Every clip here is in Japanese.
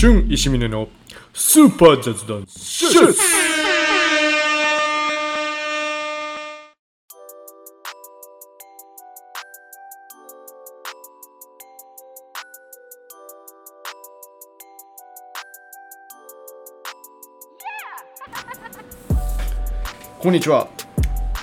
春石峰のスーパー雑談シュッこんにちは、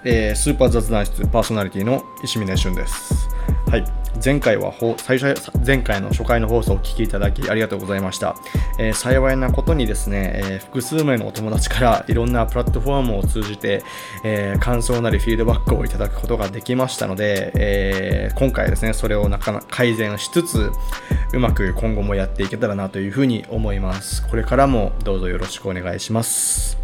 えースーパー雑談室パーソナリティの石峰俊です。はい、前回は最初前回の初回の放送をお聞きいただきありがとうございました。えー幸いなことにですね、えー複数名のお友達からいろんなプラットフォームを通じて、えー感想なりフィードバックをいただくことができましたので、え今回ですね、それをなかなか改善しつつ、うまく今後もやっていけたらなというふうに思います。これからもどうぞよろしくお願いします。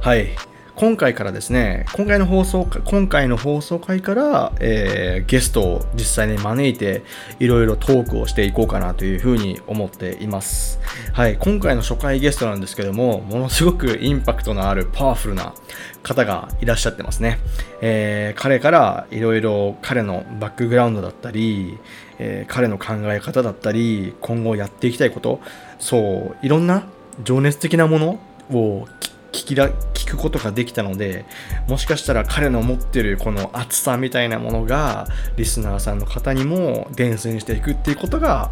はい。今回からですね、今回の放送、今回の放送回から、えーゲストを実際に招いて、いろいろトークをしていこうかなというふうに思っています。はい。今回の初回ゲストなんですけども、ものすごくインパクトのあるパワフルな方がいらっしゃってますね。えー彼からいろいろ彼のバックグラウンドだったり、えー彼の考え方だったり、今後やっていきたいこと、そう、いろんな情熱的なものを聞聞きら聞くことができたのでもしかしたら彼の持ってるこの熱さみたいなものがリスナーさんの方にも伝染していくっていうことが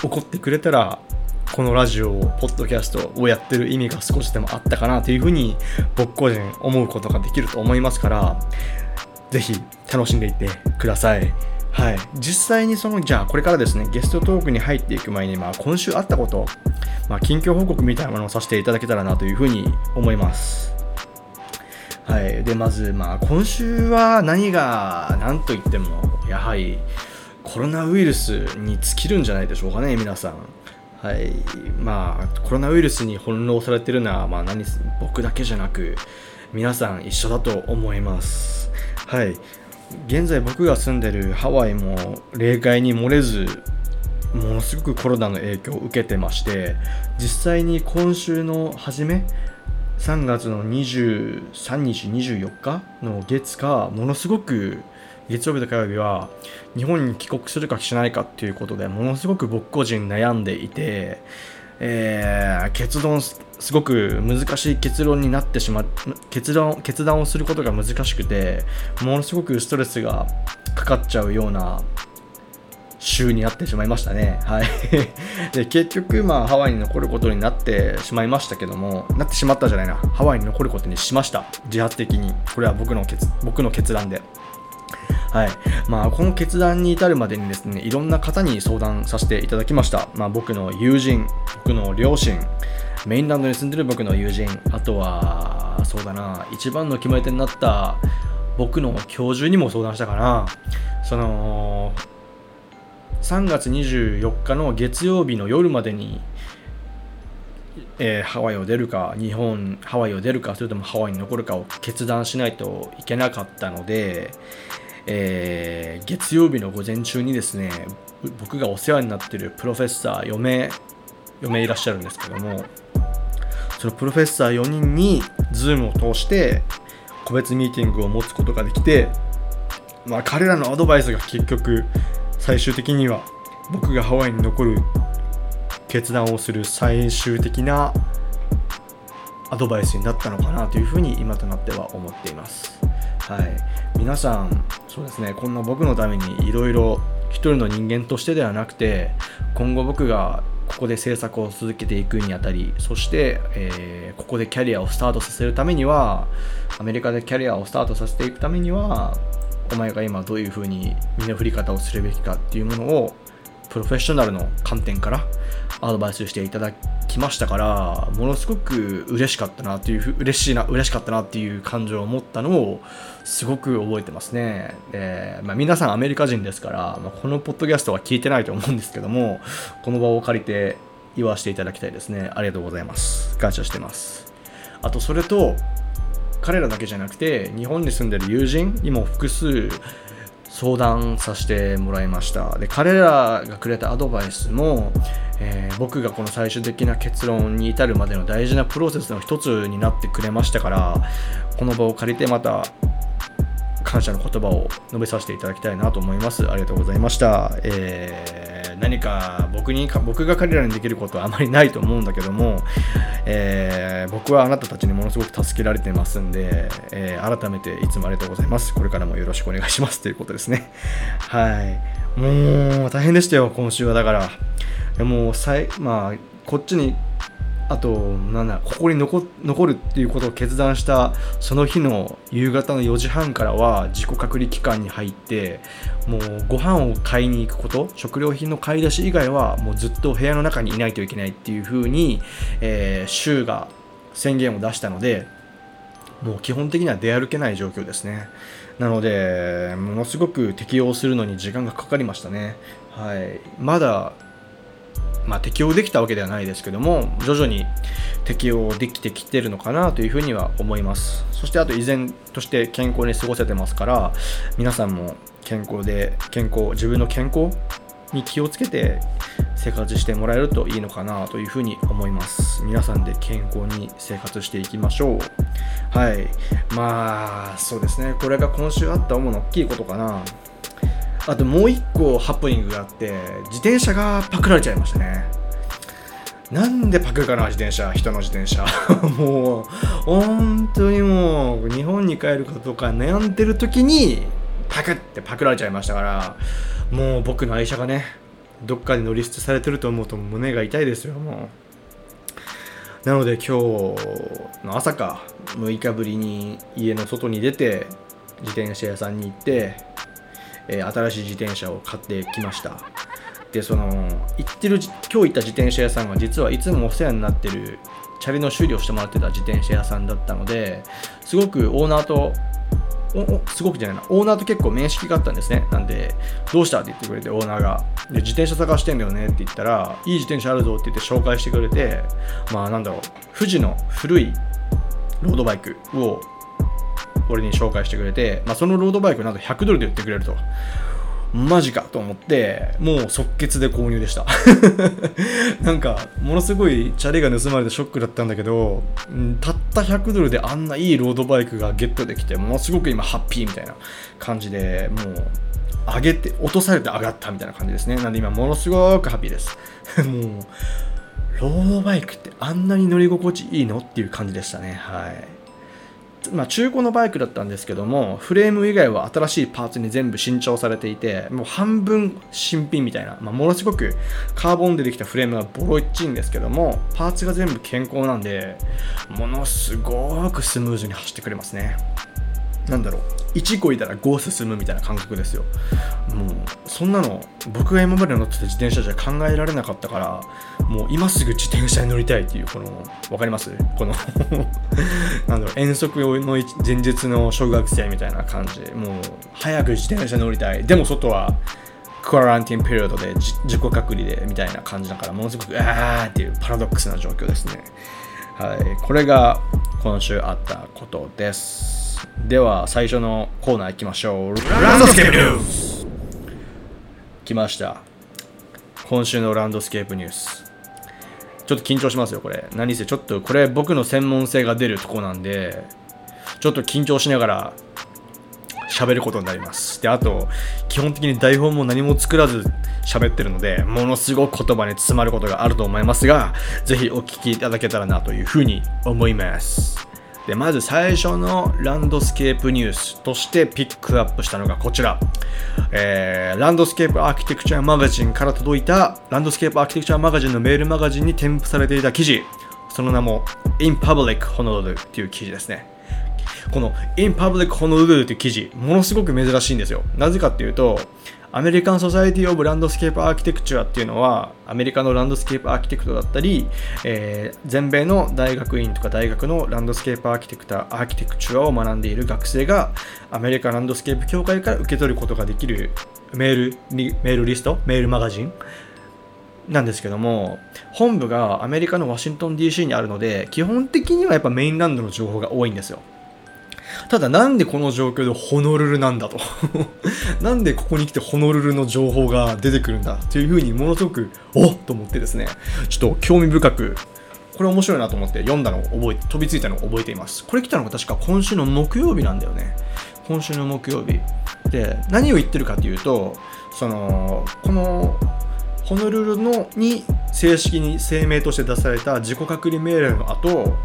起こってくれたらこのラジオをポッドキャストをやってる意味が少しでもあったかなというふうに僕個人思うことができると思いますからぜひ楽しんでいってください。はい、実際にそのじゃあこれからですねゲストトークに入っていく前に、まあ、今週あったこと、まあ、近況報告みたいなものをさせていただけたらなというふうに思います。はい、でまず、まあ、今週は何が何と言ってもやはりコロナウイルスに尽きるんじゃないでしょうかね皆さん。はいまあ、コロナウイルスに翻弄されてるのは、まあ、何僕だけじゃなく皆さん一緒だと思います。はい現在僕が住んでるハワイも例外に漏れずものすごくコロナの影響を受けてまして実際に今週の初め3月の23日24日の月かものすごく月曜日と火曜日は日本に帰国するかしないかっていうことでものすごく僕個人悩んでいて、えー決断すごく難しい結論になってしまう決断決断をすることが難しくてものすごくストレスがかかっちゃうような週になってしまいましたね。はい。で、結局、まあ、ハワイに残ることになってしまいましたけども、なってしまったじゃないな。ハワイに残ることにしました。自発的に。これは僕の決僕の決断で。はい。まあ、この決断に至るまでにですね、いろんな方に相談させていただきました。まあ、僕の友人、僕の両親、メインランドに住んでる僕の友人、あとは、そうだな、一番の決め手になった僕の教授にも相談したかな。その、3月24日の月曜日の夜までに、えーハワイを出るか日本ハワイを出るかそれともハワイに残るかを決断しないといけなかったので、えー月曜日の午前中にですね僕がお世話になっているプロフェッサー4名4名いらっしゃるんですけどもそのプロフェッサー4人に Zoom を通して個別ミーティングを持つことができて、まあ、彼らのアドバイスが結局最終的には僕がハワイに残る決断をする最終的なアドバイスになったのかなというふうに今となっては思っています。はい、皆さんそうですねこんな僕のためにいろいろ一人の人間としてではなくて今後僕がここで制作を続けていくにあたりそして、えーここでキャリアをスタートさせるためにはアメリカでキャリアをスタートさせていくためにはお前が今どういうふうに身の振り方をするべきかっていうものをプロフェッショナルの観点からアドバイスしていただきましたからものすごく嬉しかったなっていう嬉しいな嬉しかったなっていう感情を持ったのをすごく覚えてますね。で、まあ、皆さんアメリカ人ですから、まあこのポッドキャストは聞いてないと思うんですけどもこの場を借りて言わせていただきたいですね。ありがとうございます。感謝してます。あとそれと彼らだけじゃなくて日本に住んでる友人にも複数相談させてもらいました。で彼らがくれたアドバイスも、えー僕がこの最終的な結論に至るまでの大事なプロセスの一つになってくれましたからこの場を借りてまた感謝の言葉を述べさせていただきたいなと思います。ありがとうございました、えー何か僕にか僕が彼らにできることはあまりないと思うんだけども、えー、僕はあなたたちにものすごく助けられてますんで、えー、改めていつもありがとうございます。これからもよろしくお願いしますということですね。はい。もう大変でしたよ今週は。だから。もうさいまあこっちにあとなんだここに残残るっていうことを決断したその日の夕方の4時半からは自己隔離期間に入ってもうご飯を買いに行くこと食料品の買い出し以外はもうずっと部屋の中にいないといけないっていう風に、えー、州が宣言を出したのでもう基本的には出歩けない状況ですね。なのでものすごく適応するのに時間がかかりましたね。はい。まだまあ、適応できたわけではないですけども徐々に適応できてきてるのかなというふうには思います。そしてあと依然として健康に過ごせてますから皆さんも健康で健康自分の健康に気をつけて生活してもらえるといいのかなというふうに思います。皆さんで健康に生活していきましょう。はい。まあそうですね。これが今週あった主な大きいことかな。あともう一個ハプニングがあって自転車がパクられちゃいましたね。なんでパクるかな自転車人の自転車。もう本当にもう日本に帰るかどうか悩んでる時にパクってパクられちゃいましたからもう僕の愛車がねどっかで乗り捨てされてると思うと胸が痛いですよもう。なので今日の朝か6日ぶりに家の外に出て自転車屋さんに行ってえー、新しい自転車を買ってきました。でその行ってる今日行った自転車屋さんが実はいつもお世話になってるチャリの修理をしてもらってた自転車屋さんだったのですごくオーナーとすごくじゃないな。オーナーと結構面識があったんですね。なんでどうしたって言ってくれてオーナーが。で自転車探してんだよねって言ったらいい自転車あるぞって言って紹介してくれてまあなんだろう。富士の古いロードバイクを俺に紹介してくれて、まあ、そのロードバイクなんと100ドルで売ってくれると。マジかと思って、もう即決で購入でした。なんか、ものすごいチャリが盗まれてショックだったんだけど、たった100ドルであんないいロードバイクがゲットできて、ものすごく今ハッピーみたいな感じで、もう、上げて、落とされて上がったみたいな感じですね。なんで今、ものすごくハッピーです。もう、ロードバイクってあんなに乗り心地いいの？っていう感じでしたね。はい。まあ、中古のバイクだったんですけどもフレーム以外は新しいパーツに全部新調されていてもう半分新品みたいな、まあ、ものすごくカーボンでできたフレームはボロいっちいんですけどもパーツが全部健康なんでものすごくスムーズに走ってくれますね。なんだろう。1個いたら5進むみたいな感覚ですよ。もうそんなの僕が今まで乗ってた自転車じゃ考えられなかったからもう今すぐ自転車に乗りたいっていうこの分かります？この なんだろう遠足の前日の小学生みたいな感じ。もう早く自転車に乗りたい。でも外はクアランティンピリオドで自己隔離でみたいな感じだからものすごくあーっていうパラドックスな状況ですね。はい。これが今週あったことです。では最初のコーナー行きましょう。ランドスケープニュース。来ました。今週のランドスケープニュース。ちょっと緊張しますよこれ。何せちょっとこれ僕の専門性が出るとこなんでちょっと緊張しながら喋ることになります。であと基本的に台本も何も作らず喋ってるのでものすごく言葉に詰まることがあると思いますがぜひお聞きいただけたらなというふうに思います。でまず最初のランドスケープニュースとしてピックアップしたのがこちら、えー、ランドスケープアーキテクチャーマガジンから届いたランドスケープアーキテクチャーマガジンのメールマガジンに添付されていた記事。その名も In Public Honolulu っていう記事ですね。この In Public Honolulu っていう記事ものすごく珍しいんですよ。なぜかっていうと American Society of Landscape Architecture っていうのはアメリカのランドスケープ・アーキテクトだったり、えー、全米の大学院とか大学のランドスケープ・アーキテクターアーキテクチュアを学んでいる学生がアメリカランドスケープ協会から受け取ることができるメールメールリストメールマガジンなんですけども本部がアメリカのワシントン DC にあるので基本的にはやっぱメインランドの情報が多いんですよ。ただなんでこの状況でホノルルなんだと。なんでここに来てホノルルの情報が出てくるんだというふうにものすごくおっと思ってですね。ちょっと興味深くこれ面白いなと思って読んだのを覚えて飛びついたのを覚えています。これ来たのが確か今週の木曜日なんだよね。今週の木曜日。で何を言ってるかというとそのこのホノルルのに正式に声明として出された自己隔離命令の後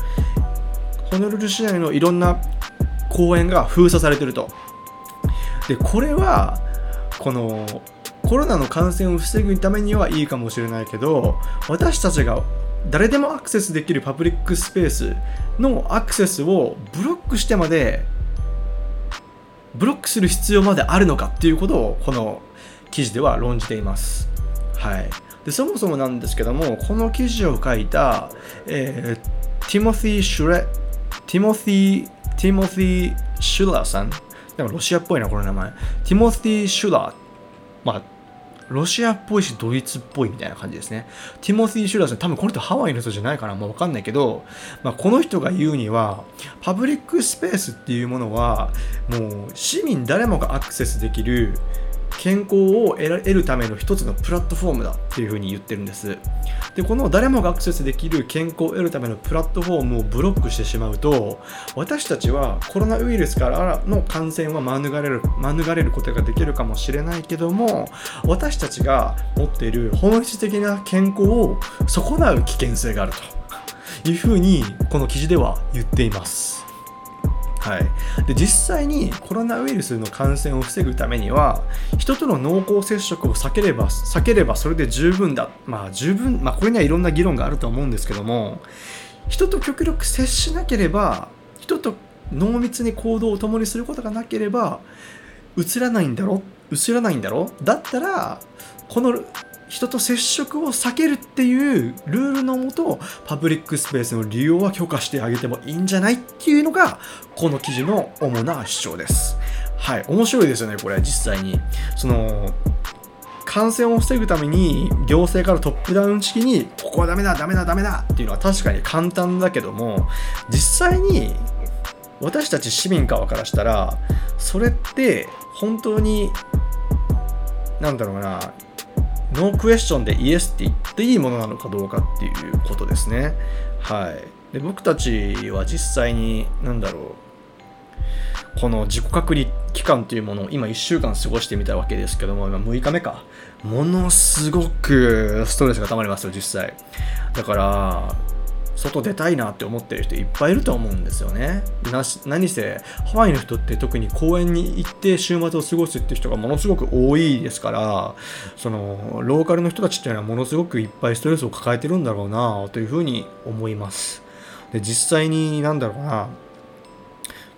ホノルル市内のいろんな公園が封鎖されてるとでこれはこのコロナの感染を防ぐためにはいいかもしれないけど私たちが誰でもアクセスできるパブリックスペースのアクセスをブロックしてまでブロックする必要まであるのかっていうことをこの記事では論じています。はい、でそもそもなんですけどもこの記事を書いた、えー、ティモシー・シュレティモシー・ティモシー・シュラーさん。なんかロシアっぽいなこの名前。ティモシー・シュラーまあロシアっぽいし、ドイツっぽいみたいな感じですね。ティモシー・シュラーさん、多分この人ハワイの人じゃないかな、もうわかんないけど、まあ、この人が言うには、パブリックスペースっていうものは、もう市民誰もがアクセスできる、健康を得るための一つのプラットフォームだっていうふうに言ってるんです。で、この誰もがアクセスできる健康を得るためのプラットフォームをブロックしてしまうと、私たちはコロナウイルスからの感染は免れる、免れることができるかもしれないけども、私たちが持っている本質的な健康を損なう危険性があるというふうに、この記事では言っています。はい、で実際にコロナウイルスの感染を防ぐためには人との濃厚接触を避ければ避ければそれで十分だ。まあ十分まあこれにはいろんな議論があると思うんですけども人と極力接しなければ人と濃密に行動を共にすることがなければ映らないんだろ？映らないんだろ？だったらこの人と接触を避けるっていうルールのもとパブリックスペースの利用は許可してあげてもいいんじゃないっていうのがこの記事の主な主張です。はい、面白いですよね、これ、実際に。その感染を防ぐために行政からトップダウン式にここはダメだダメだダメだっていうのは確かに簡単だけども実際に私たち市民側からしたらそれって本当になんだろうなノークエスチョンでイエスって言っていいものなのかどうかっていうことですね。はい。で僕たちは実際に、なんだろう、この自己隔離期間というものを今1週間過ごしてみたわけですけども、今6日目か。ものすごくストレスが溜まりますよ、実際。だから、外出たいなって思ってる人いっぱいいると思うんですよね。なし何せハワイの人って特に公園に行って週末を過ごすって人がものすごく多いですからそのローカルの人たちっていうのはものすごくいっぱいストレスを抱えてるんだろうなというふうに思います。で実際になんだろうな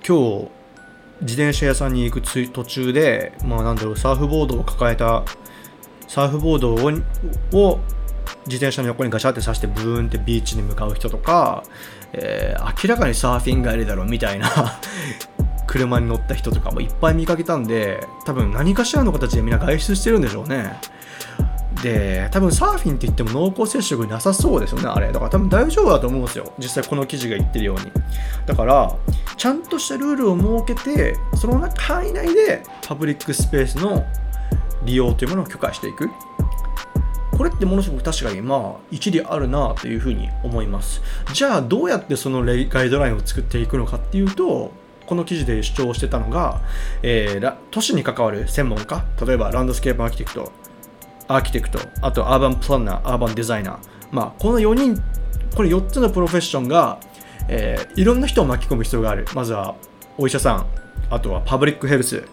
今日自転車屋さんに行く途中でまあなんだろうサーフボードを抱えたサーフボードを自転車の横にガシャって刺してブーンってビーチに向かう人とか、えー、明らかにサーフィン帰りだろみたいな 車に乗った人とかもいっぱい見かけたんで多分何かしらの形でみんな外出してるんでしょうね。で多分サーフィンって言っても濃厚接触なさそうですよねあれ。だから多分大丈夫だと思うんですよ。実際この記事が言ってるように。だからちゃんとしたルールを設けてその範囲内でパブリックスペースの利用というものを許可していく。これってものすごく確かにまあ一理あるなというふうに思います。じゃあどうやってそのガイドラインを作っていくのかっていうとこの記事で主張してたのが、えー、都市に関わる専門家例えばランドスケープアーキテクトアーキテクトあとアーバンプランナーアーバンデザイナー。まあこの4人これ4つのプロフェッションが、えー、いろんな人を巻き込む必要がある。まずはお医者さんあとはパブリックヘルス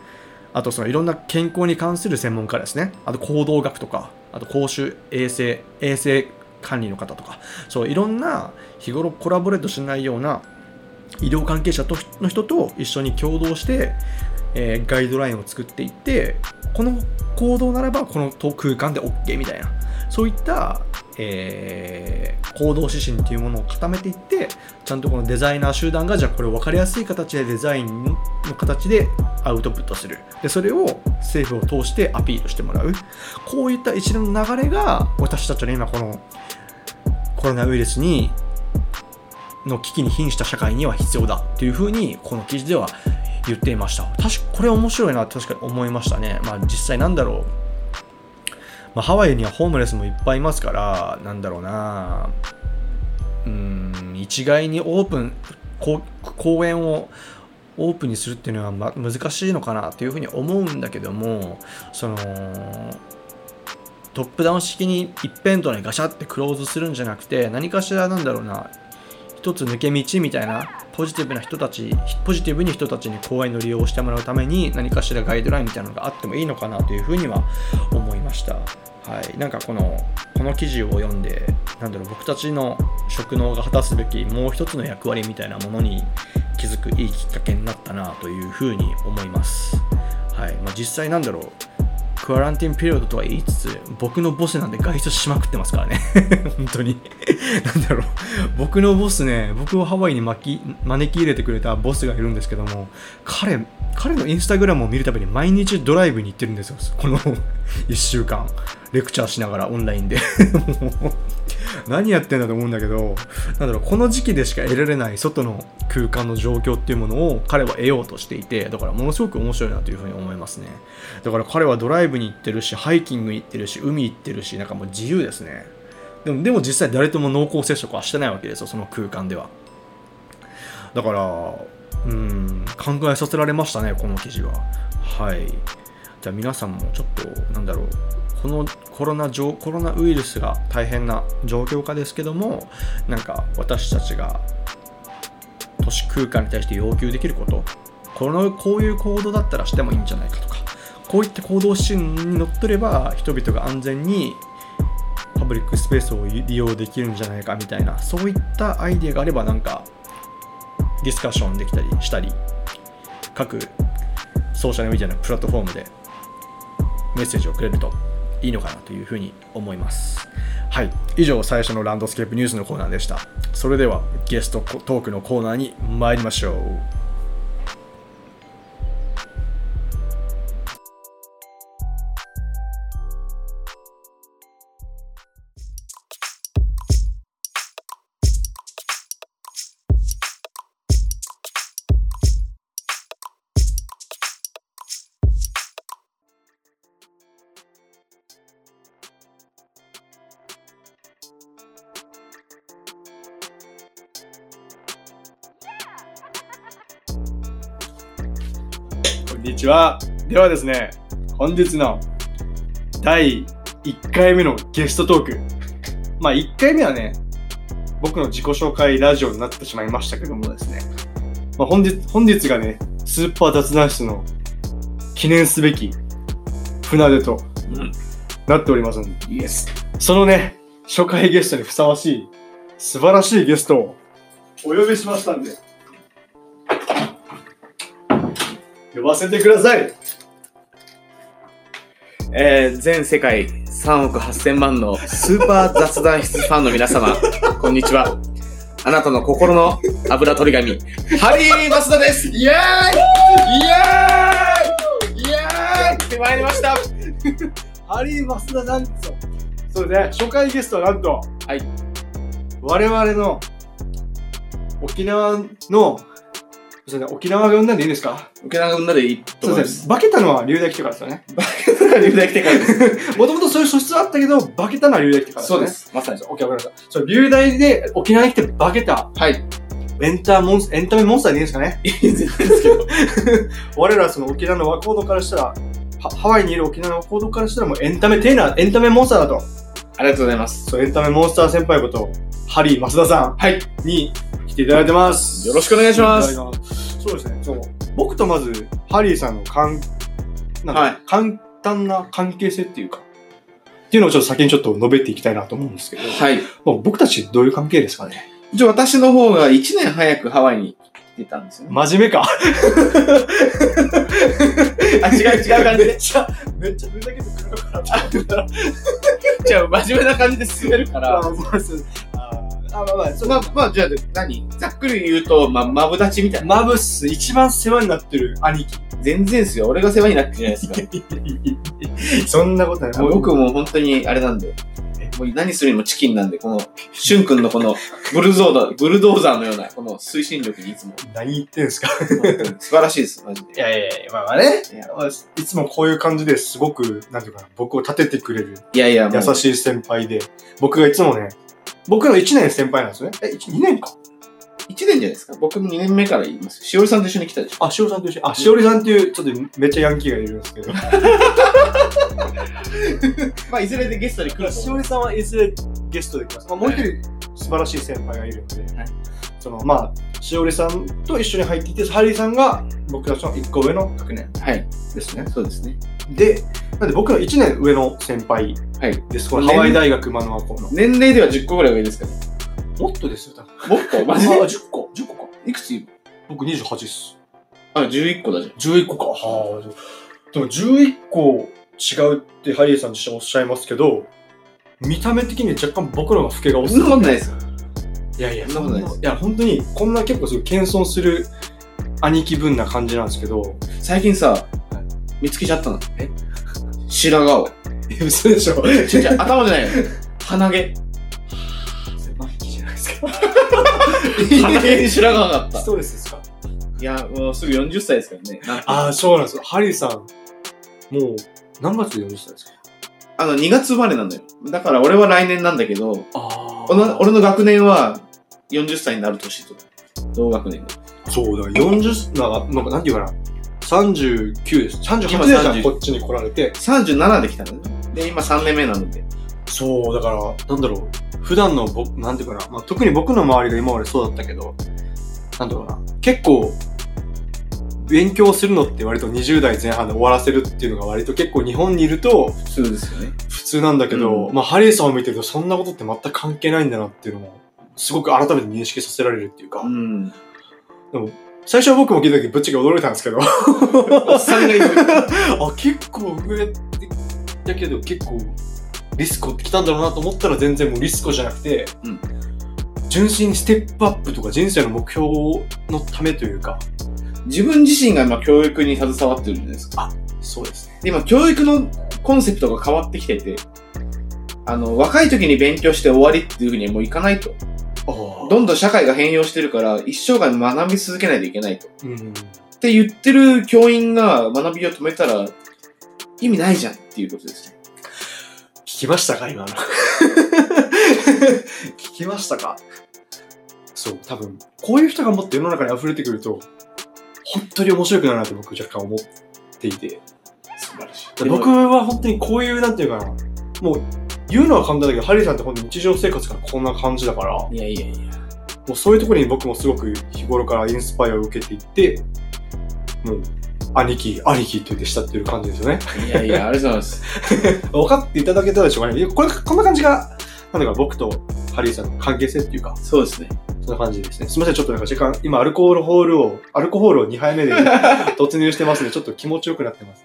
あとそのいろんな健康に関する専門家ですね。あと行動学とか。あと公衆衛生衛生管理の方とかそういろんな日頃コラボレートしないような医療関係者との人と一緒に共同して、えー、ガイドラインを作っていってこの行動ならばこの空間で OK みたいな。そういったえー、行動指針っていうものを固めていってちゃんとこのデザイナー集団がじゃあこれを分かりやすい形でデザインの形でアウトプットする。でそれを政府を通してアピールしてもらう。こういった一連の流れが私たちの今このコロナウイルスにの危機に瀕した社会には必要だっていうふうにこの記事では言っていました。確かこれ面白いな確かに思いましたね。まあ実際なんだろう。まあ、ハワイにはホームレスもいっぱいいますからなんだろうな。うん一概にオープン公園をオープンにするっていうのは、ま、難しいのかなというふうに思うんだけどもそのトップダウン式に一辺倒にガシャってクローズするんじゃなくて何かしらなんだろうな一つ抜け道みたいなポジティブな人たちポジティブに人たちに公園の利用をしてもらうために何かしらガイドラインみたいなのがあってもいいのかなというふうには思いました。はい。なんかこのこの記事を読んでなんだろう僕たちの職能が果たすべきもう一つの役割みたいなものに気づくいいきっかけになったなというふうに思います。はい。まあ、実際なんだろうクアランティンピリオドとは言いつつ、僕のボスなんで外出しまくってますからね。本当に。なんだろう。僕のボスね、僕をハワイに巻き招き入れてくれたボスがいるんですけども、彼、彼のインスタグラムを見るたびに毎日ドライブに行ってるんですよ。この 1週間。レクチャーしながらオンラインで 何やってんだと思うんだけど、なんだろう、この時期でしか得られない外の空間の状況っていうものを彼は得ようとしていて、だからものすごく面白いなというふうに思いますね。だから彼はドライブに行ってるし、ハイキング行ってるし、海行ってるし、なんかもう自由ですね。でも、でも実際誰とも濃厚接触はしてないわけですよ、その空間では。だから、うん、考えさせられましたね、この記事は。はい。じゃあ皆さんもちょっと、なんだろう、このコロナコロナウイルスが大変な状況下ですけどもなんか私たちが都市空間に対して要求できることこのこういう行動だったらしてもいいんじゃないかとかこういった行動指針にのっとれば人々が安全にパブリックスペースを利用できるんじゃないかみたいなそういったアイデアがあればなんかディスカッションできたりしたり各ソーシャルメディアのプラットフォームでメッセージをくれると。いいのかなというふうに思います。はい。以上、最初のランドスケープニュースのコーナーでした。それでは、ゲストトークのコーナーに参りましょう。ではですね、本日の第1回目のゲストトーク。まあ1回目はね、僕の自己紹介ラジオになってしまいましたけどもですね、まあ、本日本日がね、スーパー雑談室の記念すべき船出となっておりますので、イエス。そのね、初回ゲストにふさわしい素晴らしいゲストをお呼びしましたんで、呼ばせてくださいえー、全世界3億8000万のスーパー雑談室ファンの皆様、こんにちは。あなたの心の油取り紙、ハリー・マスダです。イエーイ！イエーイ！イエーイ！ってまいりました。ハリー・マスダなんですよ。そうで、ね、初回ゲストはなんと、はい。我々の沖縄のそれ沖縄が生んだんでいいですか？沖縄が生んだでいいと思います。化けたのは流大来てからですよね。化けたのは流大来てからです。もともとそういう素質はあったけど、化けたのは流大来てからです、ね。そうです。まさに。オッケー、わかりました。そう、流大で沖縄に来て化けた。はい。エンターモンス、エンタメモンスターでいいですかね？いいですけど。我らその沖縄の和コードからしたら、ハワイにいる沖縄の和コードからしたらもうエンタメテーナー、エンタメモンスターだと。ありがとうございます。そう、エンタメモンスター先輩こと、ハリー増田さん。はい。に来ていただいてます。よろしくお願いします。そうですね。そう僕とまず、ハリーさんのかん、なんか、はい、簡単な関係性っていうか、っていうのをちょっと先にちょっと述べていきたいなと思うんですけど、はい。もう僕たちどういう関係ですかね？一応私の方が1年早くハワイに来てたんですよ、ね。真面目か。あ、違う違う感じで。めっちゃ、めっちゃふざけてくるのかなと思ったら。じゃあ真面目な感じで進めるから。あ、そうです。あ、まあまあ、まあ、まあ、じゃあ、何？ざっくり言うと、まあ、マブダチみたいな。マブっす。一番世話になってる兄貴。全然ですよ。俺が世話になってるじゃないですか。そんなことない。僕も本当に、あれなんで。もう何するにもチキンなんで、この、シュン君のこの、ブルゾーダー、ブルドーザーのような、この推進力にいつも。何言ってんすか？素晴らしいです、マジで。いやいやいや、まあまあね。いつもこういう感じですごく、なんていうかな、僕を立ててくれる。いやいや、優しい先輩で、僕がいつもね、僕の1年先輩なんですね。え、2年か1年じゃないですか。僕2年目から言います。しおりさんと一緒に来たでしょ。あ、しおりさんと一緒に、あ、しおりさんっていう、ちょっとめっちゃヤンキーがいるんですけど。まあ、いずれでゲストに来ると思う。しおりさんはいずれゲストで来ます。まあ、もう一人素晴らしい先輩がいるので、はいその、まあ、しおりさんと一緒に入っていて、ハリーさんが僕たちの1個上の学年はい。ですね。そうですね。で、なんで僕の1年上の先輩はい。です。これハワイ大学マヌア校の。年齢では10個ぐらい上ですかね。もっとですよ、多分。もっと？マジで？あ、10個。10個か。いくついる？僕28っす。あ、11個だじゃん。11個か。はあ。でも11個違うってハリーさん自身おっしゃいますけど、見た目的に若干僕の方が老けが遅そんなことないですよ。いやいや、そんなことないですいや、本当にこんな結構すごい謙遜する兄貴分な感じなんですけど、最近さ、見つけちゃったの。え？白髪を。え、嘘でしょ違う違う、頭じゃないよ。鼻毛。マキじゃないですか。鼻毛に白髪があった。ストレスですか？いや、もうすぐ40歳ですからね。ああ、そうなんですよ。ハリーさん、もう、何月で40歳ですか？あの、2月生まれなんだよ。だから俺は来年なんだけど、あ俺の俺の学年は40歳になる年と。同学年が。そうだ、40、ななんかなんていうかな、39です。38今年じゃん30こっちに来られて、37で来たのね。で、今3年目なので。そう、だから、なんだろう、普段の僕、なんていうかな、まあ、特に僕の周りが今までそうだったけど、なんだろうな、結構、勉強するのって割と20代前半で終わらせるっていうのが割と結構日本にいると普通ですよね。普通なんだけど、うんまあハリーさんを見てるとそんなことって全く関係ないんだなっていうのも、すごく改めて認識させられるっていうか、うん。最初は僕も聞いた時ぶっちゃけ驚いたんですけど、おっさんがいる。あ、結構上だけど結構リスコってきたんだろうなと思ったら全然もうリスコじゃなくて、うん純粋にステップアップとか人生の目標のためというか、自分自身が今教育に携わってるじゃないですか。そうですね。で今、教育のコンセプトが変わってきてて、あの、若い時に勉強して終わりっていうふうにはもういかないと。あどんどん社会が変容してるから、一生涯学び続けないといけないと。っうん。て言ってる教員が学びを止めたら、意味ないじゃんっていうことですね。聞きましたか今の？聞きましたか？そう、多分、こういう人がもっと世の中に溢れてくると、本当に面白くなるなって僕若干思っていて。素晴らしい。僕は本当にこういう、なんていうかな、もう、言うのは簡単だけど、ハリーさんって本当に日常生活からこんな感じだから、もいやいやいや。うそういうところに僕もすごく日頃からインスパイアを受けていって、もう、兄貴、兄貴って言って慕ってる感じですよね。いやいや、ありがとうございます。分かっていただけたでしょうかね。これ、こんな感じが、なんだか僕とハリーさんの関係性っていうか、そうですね。そんな感じですね。すみません、ちょっとなんか時間、今アルコールホールを、アルコホールを2杯目で 突入してますので、ちょっと気持ちよくなってます。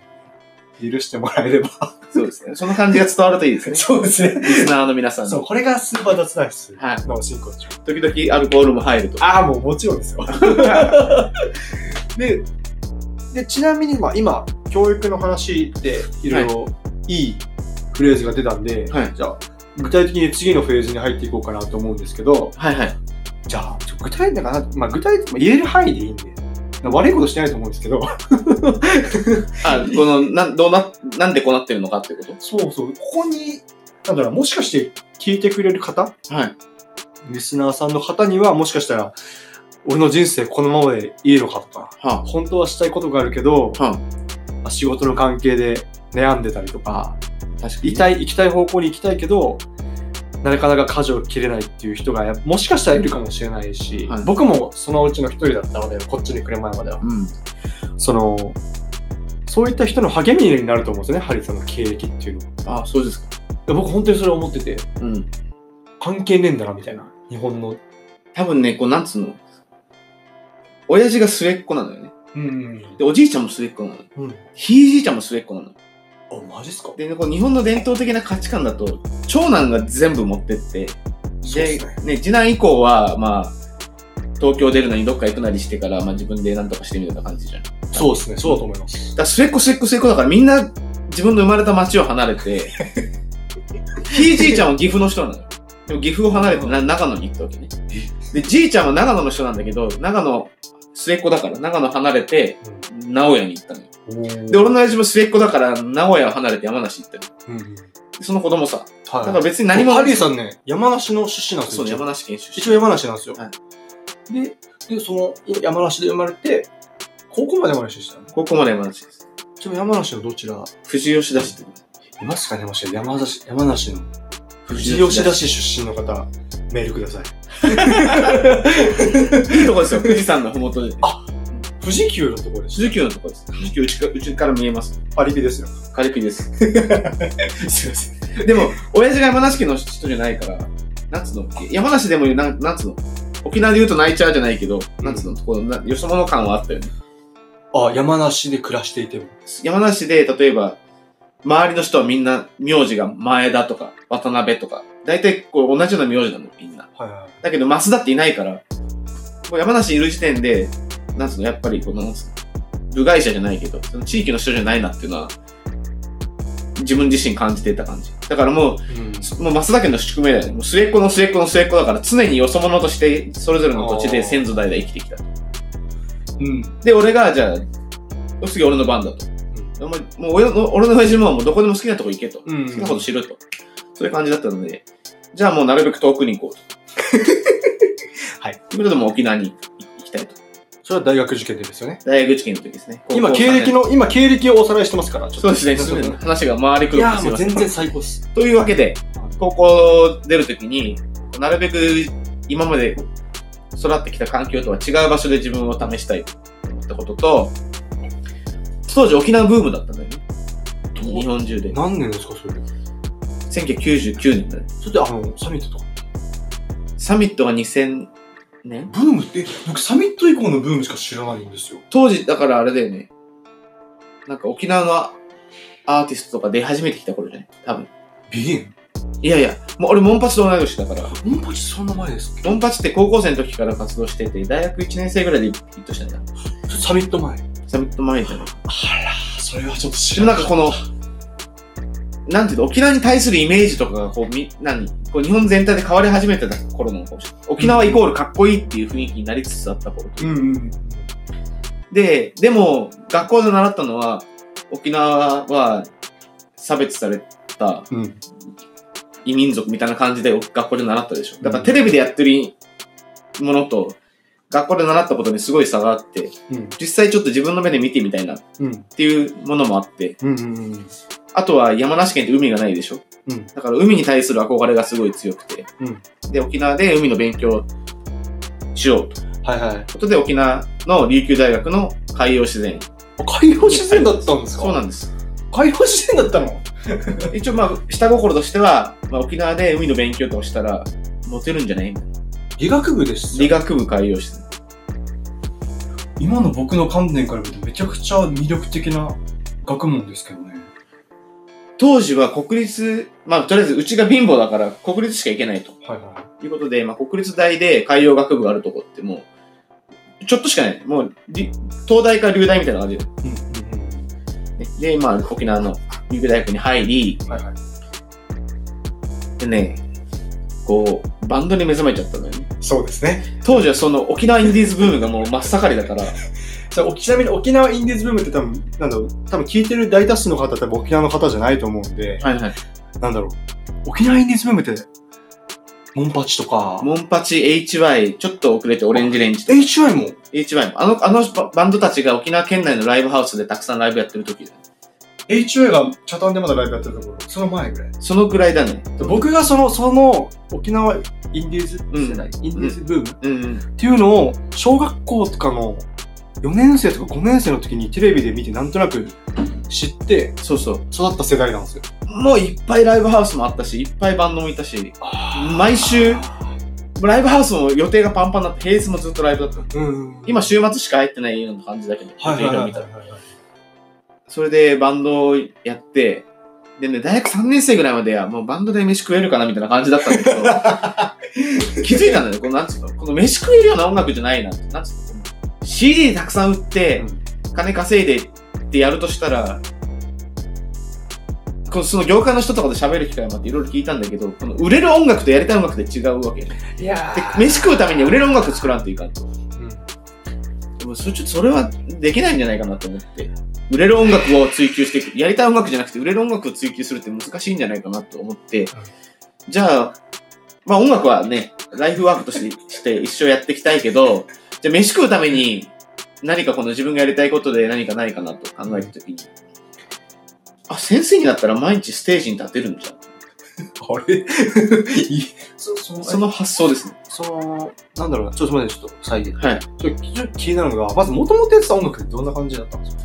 許してもらえれば。そうですね。その感じが伝わるといいですね。そうですね。リスナーの皆さんにそう、これがスーパー雑談室はいの進行中。時々アルコールも入ると。ああ、もうもちろんですよ。で、で、ちなみに、まあ今、教育の話でいろいろいいフレーズが出たんで、はいじゃあ、具体的に次のフェーズに入っていこうかなと思うんですけど、はいはい。じゃあ、ちょ具体的な、まあ具体的、まあ言える範囲でいいんで、悪いことしてないと思うんですけど、あ、この、なん、どうな、なんでこうなってるのかっていうこそうそう、ここに、なんだろう、もしかして聞いてくれる方？とはい。リスナーさんの方には、もしかしたら、俺の人生このままでいいのかとか、は本当はしたいことがあるけど、あ、はまあ仕事の関係で悩んでたりとか、あ、確かに。行きたい、行きたい方向に行きたいけど、なかなか舵を切れないっていう人がやもしかしたらいるかもしれないし、はい僕もそのうちの一人だったので、こっちに来る前までは。うん。その、そういった人の励みになると思うんですよね、ハリーさんの経歴っていうのは。あ、そうですか。で僕本当にそれ思ってて、うん。関係ねえんだな、みたいな。日本の。多分ね、こう、なんつうの？親父が末っ子なのよね。うん。で、おじいちゃんも末っ子なの。うん。ひいじいちゃんも末っ子なの。あ、マジっすか？で、ね、こう日本の伝統的な価値観だと、長男が全部持ってって、で、ね。ね、次男以降は、まあ、東京出るのにどっか行くなりしてから、まあ自分で何とかしてみたいな感じじゃん。そうですね、そうだと思います。ら末っ子末っ子末っ子だからみんな自分の生まれた町を離れて、ひいじいちゃんは岐阜の人なのよ。でも岐阜を離れてな長野に行ったわけね。で、じいちゃんは長野の人なんだけど、長野、末っ子だから、長野離れて、名古屋に行ったのよ。で、俺の親父も末っ子だから、名古屋を離れて山梨行ったのよ。うん。でその子供さ、はい。だから別に何もハリーさんね、山梨の出身なんですよ。そう、山梨県出身。一応山梨なんですよ。はいで、で、その、山梨で生まれて、高校まで山梨でしたね。高校まで山梨です。ちなみに山梨のどちら？富士吉田市って。いますかねもし山梨、山梨の富士吉田市出身の方、メールください。いいとこですよ、富士山のふもとで。あ富士急のところです。富士急のとこです。富士急うちかうちから見えます。パリピですよ。カリピです。すいません。でも、親父が山梨県の人じゃないから、なんつうの山梨でもなん、なんつうの沖縄で言うと泣いちゃうじゃないけど、なんつうのこのなよそ者感はあったよね。あ、山梨で暮らしていても。山梨で、例えば、周りの人はみんな名字が前田とか渡辺とか、大体こう同じような名字なの、みんな。はいはだけど、増田っていないから、こう山梨にいる時点で、なんつうの、やっぱりこの、部外者じゃないけど、その地域の人じゃないなっていうのは、自分自身感じていた感じ。だからもう、い。もう増田家の宿命だよね。もう末っ子の末っ子の末っ子だから常によそ者としてそれぞれの土地で先祖代々生きてきた。うん。で、俺がじゃあ、次俺の番だと。お前もう俺の俺の親父ももうどこでも好きなとこ行けと。うん。好きなこと知ると。そういう感じだったので、じゃあもうなるべく遠くに行こうと。はい。ということでもう沖縄に行きたいと。それは大学受験でですよね。大学受験の時ですね。今、経歴の、今、経歴をおさらいしてますから、ちょっと。そうですね、話が回りくいやー、るんですよもう。全然最高っす。というわけで、高校出るときに、なるべく今まで育ってきた環境とは違う場所で自分を試したいと思ったことと、当時沖縄ブームだったんだよね。日本中で。何年ですか、それ。1999年だね。それで、あの、サミットとか。サミットが2000年？ブームって、僕サミット以降のブームしか知らないんですよ。当時、だからあれだよね。なんか沖縄のアーティストとか出始めてきた頃じゃない？多分。ビギン？いやいや、もう俺モンパチと同い年だから。モンパチそんな前ですっけモンパチって高校生の時から活動してて、大学1年生ぐらいでヒットしたんだ。サミット前。サミット前じゃない。あら、それはちょっと知でもなんかこの、なんていうの、沖縄に対するイメージとかがこう、み、何こう日本全体で変わり始めてた頃の。沖縄イコールかっこいいっていう雰囲気になりつつあった頃。うんうん。で、でも、学校で習ったのは、沖縄は差別されたうん。異民族みたいな感じで学校で習ったでしょ。だからテレビでやってるものと、学校で習ったことにすごい差があって、うん。実際ちょっと自分の目で見てみたいなっうん。ていうものもあって、うんうんうん。あとは山梨県って海がないでしょ？うん。だから海に対する憧れがすごい強くて、うん。で、沖縄で海の勉強しようとはいはい。ことで、沖縄の琉球大学の海洋自然。海洋自然だったんですか？そうなんです。海洋自然だったの？一応まあ、下心としては、まあ、沖縄で海の勉強とかしたら、モテるんじゃない？理学部です理学部海洋自然。今の僕の観点から見るとめちゃくちゃ魅力的な学問ですけどね。当時は国立、まあ、とりあえずうちが貧乏だから国立しか行けないとはいはいうことで、まあ、国立大で海洋学部があるとこってもう、ちょっとしかない。もう、り東大か流大みたいな感じで。い。うんうんねで、まあ、沖縄の琉球大学に入り、うん。はいはい。でね、こう、バンドに目覚めちゃったんだよね。そうですね。当時はその沖縄インディーズブームがもう真っ盛りだから、そうちなみに沖縄インディーズブームって多分、なんだろう、多分聞いてる大多数の方は多分沖縄の方じゃないと思うんで、はいはい。なんだろう、沖縄インディーズブームって、モンパチとか、モンパチ、HY、ちょっと遅れてオレンジレンジとか HY も、HY も。あの、あのババンドたちが沖縄県内のライブハウスでたくさんライブやってる時だよ HY がチャタンでまだライブやってるところ、その前ぐらい。そのくらいだね。僕がその、その、沖縄インディーズうん世代、インディーズブーム？っうんうん。ていうのを、小学校とかの4年生とか5年生の時にテレビで見てなんとなく知ってそうそう。育った世代なんですよ。もういっぱいライブハウスもあったし、いっぱいバンドもいたし、毎週、ライブハウスも予定がパンパンになって、平日もずっとライブだった。うん。今週末しか入ってないような感じだけど、はいはいはいはい見たらそれでバンドをやって、でね、大学3年生ぐらいまではもうバンドで飯食えるかなみたいな感じだったんだけど、気づいたんだよね。このなんつうの？この飯食えるような音楽じゃないなって。なんつうの ?CD たくさん売って、金稼いでってやるとしたら、このその業界の人とかで喋る機会もあっていろいろ聞いたんだけど、この売れる音楽とやりたい音楽って違うわけ。で、いや飯食うためには売れる音楽作らんといかんと。うんでもそれちょっとそれはできないんじゃないかなと思って、売れる音楽を追求していく。やりたい音楽じゃなくて売れる音楽を追求するって難しいんじゃないかなと思って、じゃあ、まあ音楽はね、ライフワークとしてして一生やっていきたいけど、じゃあ飯食うために何かこの自分がやりたいことで何かないかなと考えたときに、あ、先生になったら毎日ステージに立てるんじゃん。あれ？そそのその発想ですね。その、なんだろうな、ちょっと待って、ちょっと再現。はい。ちょっと気になるのが、まず元々やってた音楽ってどんな感じだったんですか？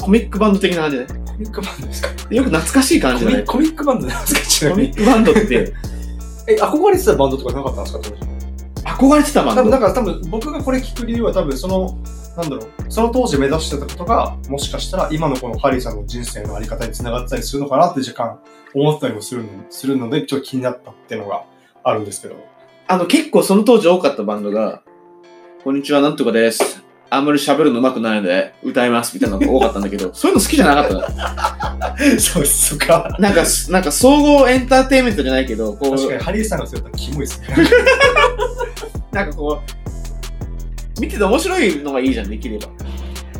コミックバンド的な感じで。コミックバンドですか？よく懐かしい感じコミじゃないコミックバンドなんですかちなコ。ミックバンドって え、憧れてたバンドとかなかったんですか当時？憧れてたバン多分、だド。から多分僕がこれ聞く理由は多分その、なんだろう、その当時目指してたことが、もしかしたら今のこのハリーさんの人生のあり方につながってたりするのかなって若干思ったりもするのするので、ちょっと気になったっていうのがあるんですけど。あの、結構その当時多かったバンドが、こんにちは、なんとかです。あんまり喋るの上手くないので、歌います、みたいなのが多かったんだけど、そういうの好きじゃなかったの？そうです、か。なんか、なんか総合エンターテインメントじゃないけど、こう、確かにハリーさんがそうやったらキモいですね。なんかこう、見てて面白いのがいいじゃん、できれば。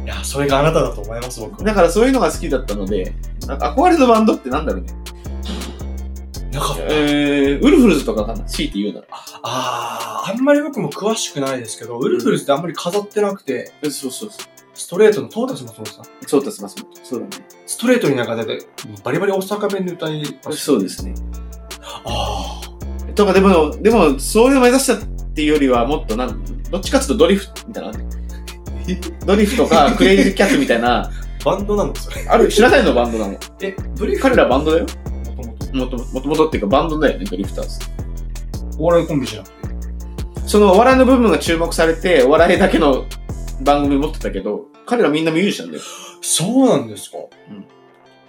いや、それがあなただと思います、僕は。だからそういうのが好きだったので、なんか憧れのバンドってなんだろうね。なかった。えー、ウルフルズとかかな？強いて言うなら。あー、あんまり僕も詳しくないですけど、ウルフルズってあんまり飾ってなくて、えそうそうそう。ストレートのトータスもそうですか？そうです、ます。そうだね。ストレートになんか出て、バリバリ大阪弁で歌いました。そうですね。あとか、でも、でも、そういうの目指したっていうよりは、もっとなん、どっちかっていうとドリフみたいな。ドリフとか、クレイジーキャッツみたいな、ー、バンドなのそれ。ある、知らないの？バンドなの。え、ドリフ彼らバンドだよ。もともと。っていうかバンドだよね、ドリフターズ。お笑いコンビじゃなくて。そのお笑いの部分が注目されて、お笑いだけの番組持ってたけど、彼らみんなミュージシャンだよ。そうなんですか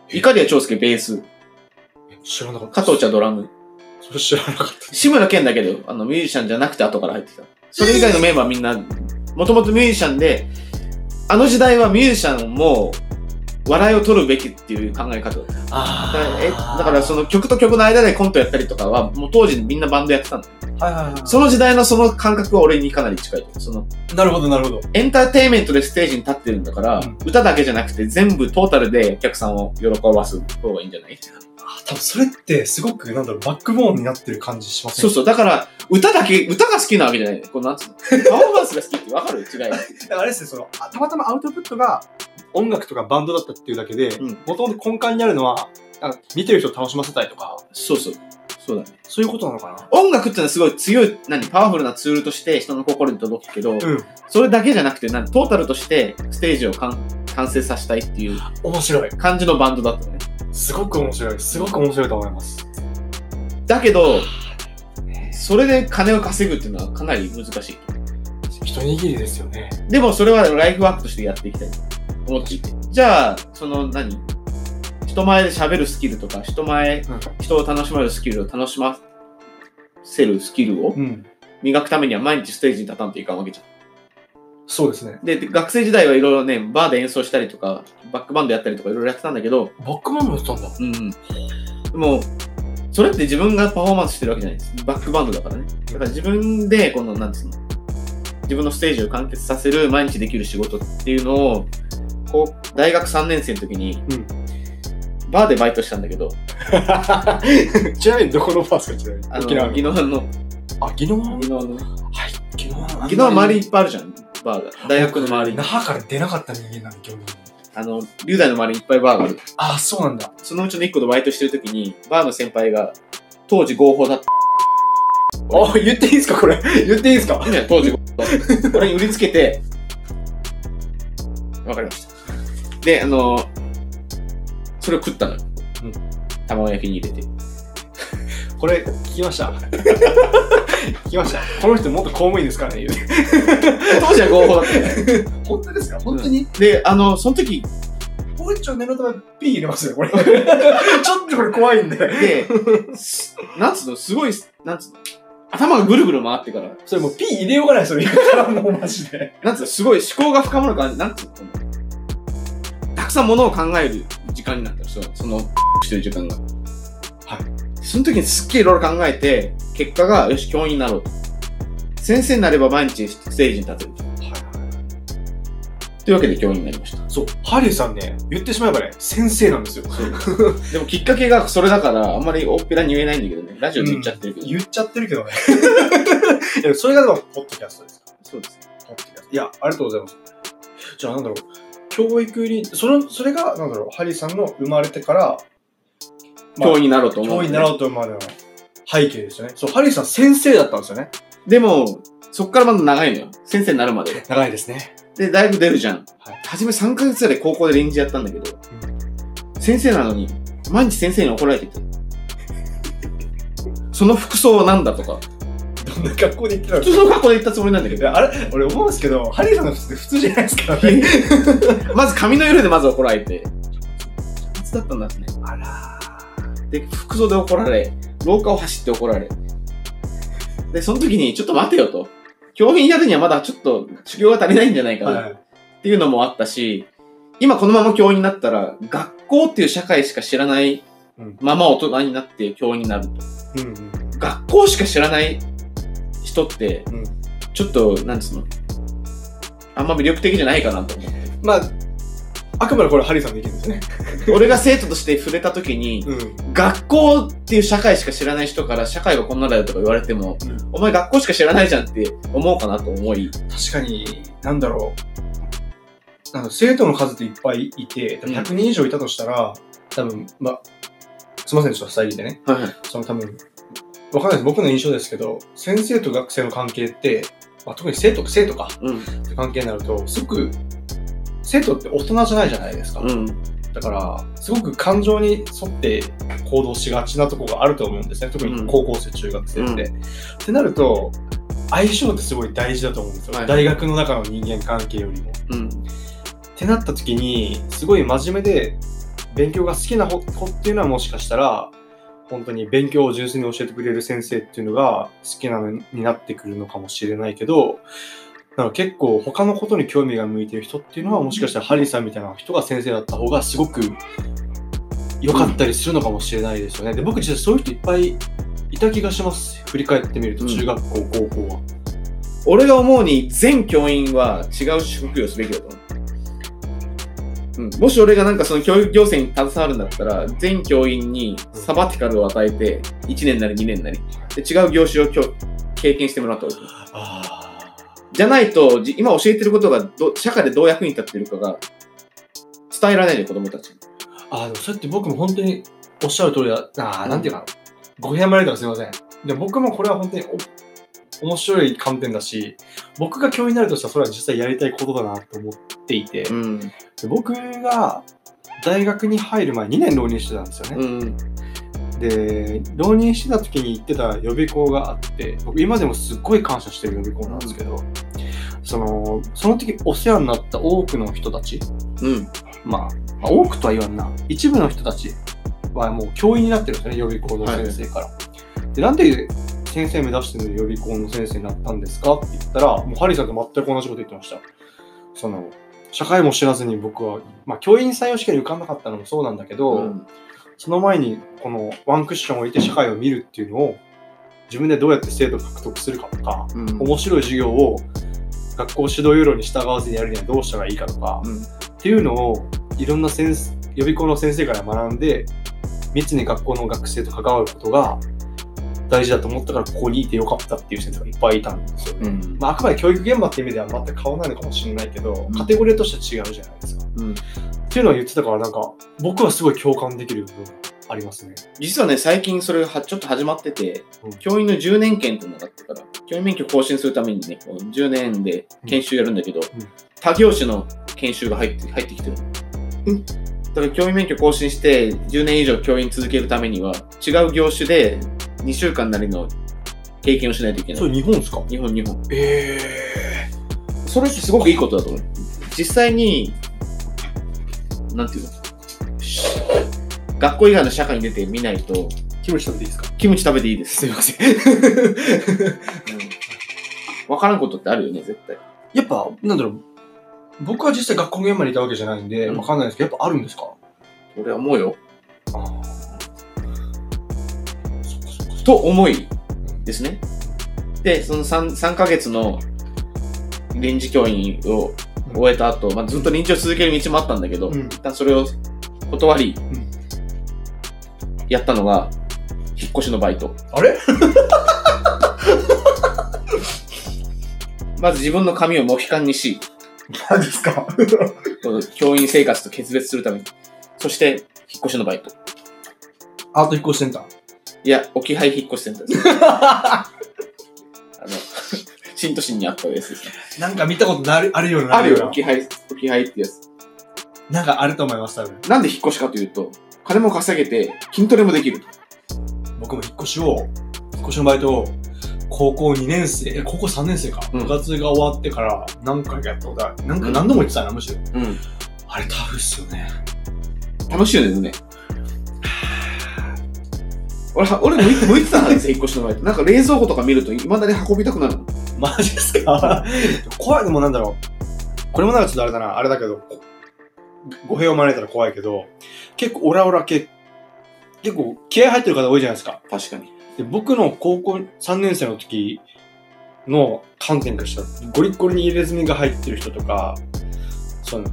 イカリア長介ベース、知らなかった。加藤茶ドラム、それ知らなかった。志村けんだけど、あの、ミュージシャンじゃなくて後から入ってきた。それ以外のメンバーみんな、もともとミュージシャンで、あの時代はミュージシャンも、笑いを取るべきっていう考え方だ。だあからえだからその曲と曲の間でコントやったりとかは、もう当時みんなバンドやってたの。はいはいはい。その時代のその感覚は俺にかなり近い。その、なるほどなるほど。エンターテインメントでステージに立ってるんだから、うん歌だけじゃなくて全部トータルでお客さんを喜ばす方がいいんじゃない？あ多分それってすごく、なんだろう、バックボーンになってる感じしません？そうそう。だから、歌だけ、歌が好きなわけじゃないね。このなんつうの？パフォーマンスが好きってわかる？違い あれですね、その、あたまたまアウトプットが音楽とかバンドだったっていうだけでうん、もともと根幹にあるのは、あ見てる人を楽しませたいとか、そうそう。そうだね。そういうことなのかな？音楽ってのはすごい強い、何、パワフルなツールとして人の心に届くけど、うん。それだけじゃなくて、何、トータルとしてステージを完完成させたいっていう面白い。感じのバンドだったね。すごく面白い。すごく面白いと思います。だけど、それで金を稼ぐっていうのはかなり難しい。一握りですよね。でもそれはライフワークとしてやっていきたいと思っていて。じゃあ、その何？人前で喋るスキルとか、人前、うん人を楽しまるスキルを楽しませるスキルをうん。磨くためには毎日ステージに立たんといかんわけじゃそうですね。ん。で、で学生時代はいろいろね、バーで演奏したりとか、バックバンドやったりとかいろいろやってたんだけど、バックバンドやってたんだ。うんうん。でも、それって自分がパフォーマンスしてるわけじゃないです。バックバンドだからね。だから自分で、この、なんつうの、自分のステージを完結させる毎日できる仕事っていうのを、こう、大学3年生の時に、うんバーでバイトしたんだけど、ちなみにどこのバーですかちなみに？あの、沖縄宜野湾の、あ、宜野湾？宜野湾のね、はい。宜野湾。宜野湾周りいっぱいあるじゃん、バーが。大学の周りに那。覇から出なかった人間なんで、基本的に。あの、龍大の周りにいっぱいバーがある。あ、そうなんだ。そのうちの1個でバイトしてる時に、バーの先輩が、当時合法だった。あ、言っていいですかこれ？言っていいですか？当時合法だった。俺に売りつけて、わかりました。で、あの、それを食ったのよ。うん卵焼きに入れて。これ、聞きました。聞きました。この人もっと公務員ですからね、言うて当時は合法だったよ。本当ですか？本当に、で、あの、その時、もう一丁念のため P 入れますよ、これ。ちょっとこれ怖いんで。で、すなんつうの、すごい、なんつうの、頭がぐるぐる回ってから、それもう P 入れようがない、それもうマジで。なんつうの、すごい思考が深まる感じ、なんつうの、たくさんものを考える時間になったら、その、その、してる時間が。はい。その時にすっげえいろいろ考えて、結果が、よし、教員になろうと。先生になれば毎日ステージに立てる。っというわけで教員になりました。そう、ハリーさんね、言ってしまえばね、先生なんですよ。でもきっかけがそれだから、あんまり大っぺらに言えないんだけどね。ラジオで言っちゃってるけど。言っちゃってるけどね。いやそれがでも、ポッドキャストですかそうです。ポッドキャスト。いや、ありがとうございます。じゃあ、なんだろう。教育に、その、それが、なんだろう、ハリーさんの生まれてから、まあ教員になろうと思う、教員になろうと思うまでの背景ですよね。そう、ハリーさん先生だったんですよね。でも、そっからまだ長いのよ。先生になるまで。長いですね。で、だいぶ出るじゃん。はい初め3ヶ月ぐらい高校で臨時やったんだけど、先生なのに、毎日先生に怒られてて。その服装は何だとか。どんな学校で行ってたん普通の学校で言ったつもりなんだけど。あれ、俺思うんですけど、ハリーさんの普通って普通じゃないですからね。まず髪の色でまず怒られて。茶髪だったんだってね。あらで、服装で怒られ、廊下を走って怒られ。で、その時に、ちょっと待てよと。教員やるにはまだちょっと修行が足りないんじゃないかな。はい。っていうのもあったし、今このまま教員になったら、学校っていう社会しか知らないうんまま大人になって教員になると。うんうん。学校しか知らない人って、うんちょっと、なんつうの、あんま魅力的じゃないかなと思って。まあ、あくまでこれハリーさんの意見ですね。俺が生徒として触れた時に、うん。学校っていう社会しか知らない人から社会はこんなだよとか言われても、うんお前学校しか知らないじゃんって思うかなと思い、確かに、なんだろう。なんか生徒の数っていっぱいいて、多分100人以上いたとしたら、多分、まあ、すいません、ちょっと遮りでね。はいはい。その多分、わかんないです。僕の印象ですけど、先生と学生の関係って、まあ、特に生徒、生徒か、うん。って関係になると、すごく、生徒って大人じゃないじゃないですか。うん。だから、すごく感情に沿って行動しがちなところがあると思うんですね。特に高校生、中学生って。うってなると、相性ってすごい大事だと思うんですよ。はい大学の中の人間関係よりも。うん。ってなった時に、すごい真面目で勉強が好きな子子っていうのはもしかしたら、本当に勉強を純粋に教えてくれる先生っていうのが好きなのになってくるのかもしれないけど、なんか結構他のことに興味が向いてる人っていうのはもしかしたらハリーさんみたいな人が先生だった方がすごく良かったりするのかもしれないですよね。で、僕実はそういう人いっぱいいた気がします。振り返ってみるとうん中学校、高校は。俺が思うに全教員は違う職業をすべきだと思う。うん、もし俺がなんかその教育行政に携わるんだったら、全教員にサバティカルを与えて、1年なり2年なり、で違う業種をきょ経験してもらった方がいいあじゃないと、じ今教えてることがど社会でどう役に立ってるかが伝えられないで子供たちに。あー、でもそうやって僕も本当におっしゃる通りだ。あーなんていうかな。ご部屋まれたらすみません。で僕もこれは本当にお面白い観点だし、僕が教員になるとしたらそれは実際やりたいことだなと思っていて、うん。で僕が大学に入る前2年浪人してたんですよね。うん。で、浪人してた時に行ってた予備校があって、僕今でもすっごい感謝してる予備校なんですけど、その、その時お世話になった多くの人たち、うん。まあ、まあ多くとは言わんな、一部の人たちはもう教員になってるんですよね、予備校の先生から。で、なんで先生目指してる予備校の先生になったんですか？って言ったら、もうハリーさんと全く同じこと言ってました。その、社会も知らずに僕は、まあ、教員採用試験に受かんなかったのもそうなんだけど、うん。その前にこのワンクッションを置いて社会を見るっていうのを自分でどうやって生徒を獲得するかとか、うん。面白い授業を学校指導要領に従わずにやるにはどうしたらいいかとか、うん。っていうのをいろんな先生予備校の先生から学んで密に学校の学生と関わることが大事だと思ったからここにいてよかったっていう先生がいっぱいいたんですよね。うんまあ、あくまで教育現場っていう意味では全く変わらないのかもしれないけど、んカテゴリーとしては違うじゃないですか。うんっていうのは言ってたからなんか僕はすごい共感できる部分がありますね。実はね、最近それがはちょっと始まってて、うん教員の10年券っていうのがあってから、教員免許更新するためにね、こう10年で研修やるんだけど、ん他業種の研修が入って入ってきてる。うんだから教員免許更新して10年以上教員続けるためには、違う業種で2週間なりの経験をしないといけない。それ日本ですか？日本、日本。えそれってすごくいいことだと思う。実際に、なんていうの？し学校以外の社会に出てみないと、ー、キムチ食べていいですか？キムチ食べていいです。すいません。うんわからんことってあるよね、絶対。やっぱ、なんだろう、僕は実際学校現場にいたわけじゃないんで、うんわかんないですけど、やっぱあるんですか？俺は思うよ。ああ。と思いですね。で、その 3, 3ヶ月の臨時教員を終えた後、まあ、ずっと臨時を続ける道もあったんだけど、うん一旦それを断り、んやったのが、引っ越しのバイト。あれ？まず自分の髪をモヒカンにし、何ですか？教員生活と決別するために。そして、引っ越しのバイト。アート引っ越しセンター。いや、置き配引っ越しセンターです。あの、新都心にあったやつですね。なんか見たことなるあるような。あるよ、な置き配、置き配ってやつ。なんかあると思います、多分。なんで引っ越しかというと、金も稼げて、筋トレもできる。僕も引っ越しを、引っ越しのバイトを、高校2年生、え、高校3年生か。うん部活が終わってから何回かやったことある。なんか何度も言ってたな、むしろ。うん。あれタフっすよね。楽しいよね、ね。俺は、俺向いて向いてたんですよ、引っ越しのバイト。なんか冷蔵庫とか見ると、未だに運びたくなるの。マジですか？怖いのもなんだろう。これもなんかちょっとあれだな、あれだけど、こ語弊を招いたら怖いけど、結構オラオラ系、結構気合入ってる方多いじゃないですか。確かに。で僕の高校3年生の時の観点からしたら、ゴリッゴリに入れ墨が入ってる人とか、その、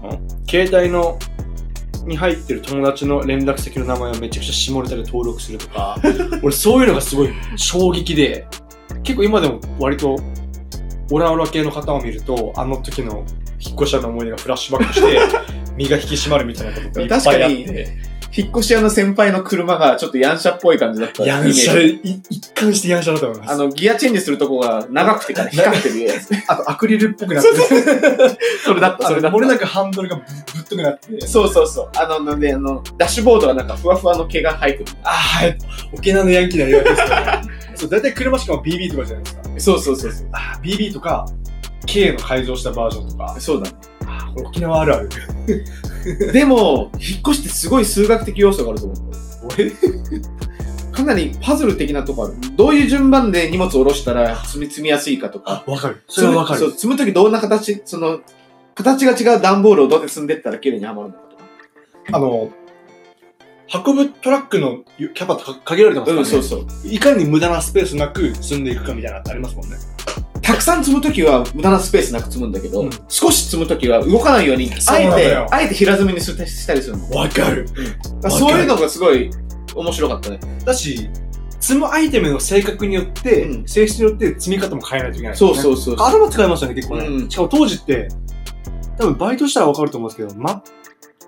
携帯の、に入ってる友達の連絡先の名前をめちゃくちゃ下ネタで登録するとか、俺そういうのがすごい衝撃で、結構今でも割と、オラオラ系の方を見ると、あの時の引っ越し屋の思い出がフラッシュバックして、身が引き締まるみたいなことがいっぱいあって。引っ越し屋の先輩の車がちょっとヤンシャっぽい感じだった。ヤンシャ一貫してヤンシャだと思います。あの、ギアチェンジするとこが長くてから光ってるやつ。あとアクリルっぽくなってる。それだった、それだった。漏れなくハンドルがぶぶっとくなって。そうそうそう。あの、なんで、あの、ダッシュボードがなんかふわふわの毛が生えてる。ああ、はい。沖縄のヤンキーな言われですから。そう、大体車しかも BB とかじゃないですか。そうそうそうそう。ああ、BB とか、K の改造したバージョンとか。そうだね。沖縄あるある。でも、引っ越しってすごい数学的要素があると思う。俺かなりパズル的なとこある。どういう順番で荷物を下ろしたら積み積みやすいかとか。あ、わかる。それはわかる。積むときどんな形、その、形が違う段ボールをどうやって積んでったら綺麗にはまるのかとか。あの、運ぶトラックのキャパって限られてますからね。うん、そうそう。いかに無駄なスペースなく積んでいくかみたいなのってありますもんね。たくさん積むときは無駄なスペースなく積むんだけど、うん少し積むときは動かないように、あえてあえて平積みにしたしたりするの。わかる。らそういうのがすごい面白かったね。だし、積むアイテムの性格によって、うん性質によって積み方も変えないといけない、そうそうそう。頭使いましたね、結構ね。うんしかも当時って、多分バイトしたらわかると思うんですけど、ま、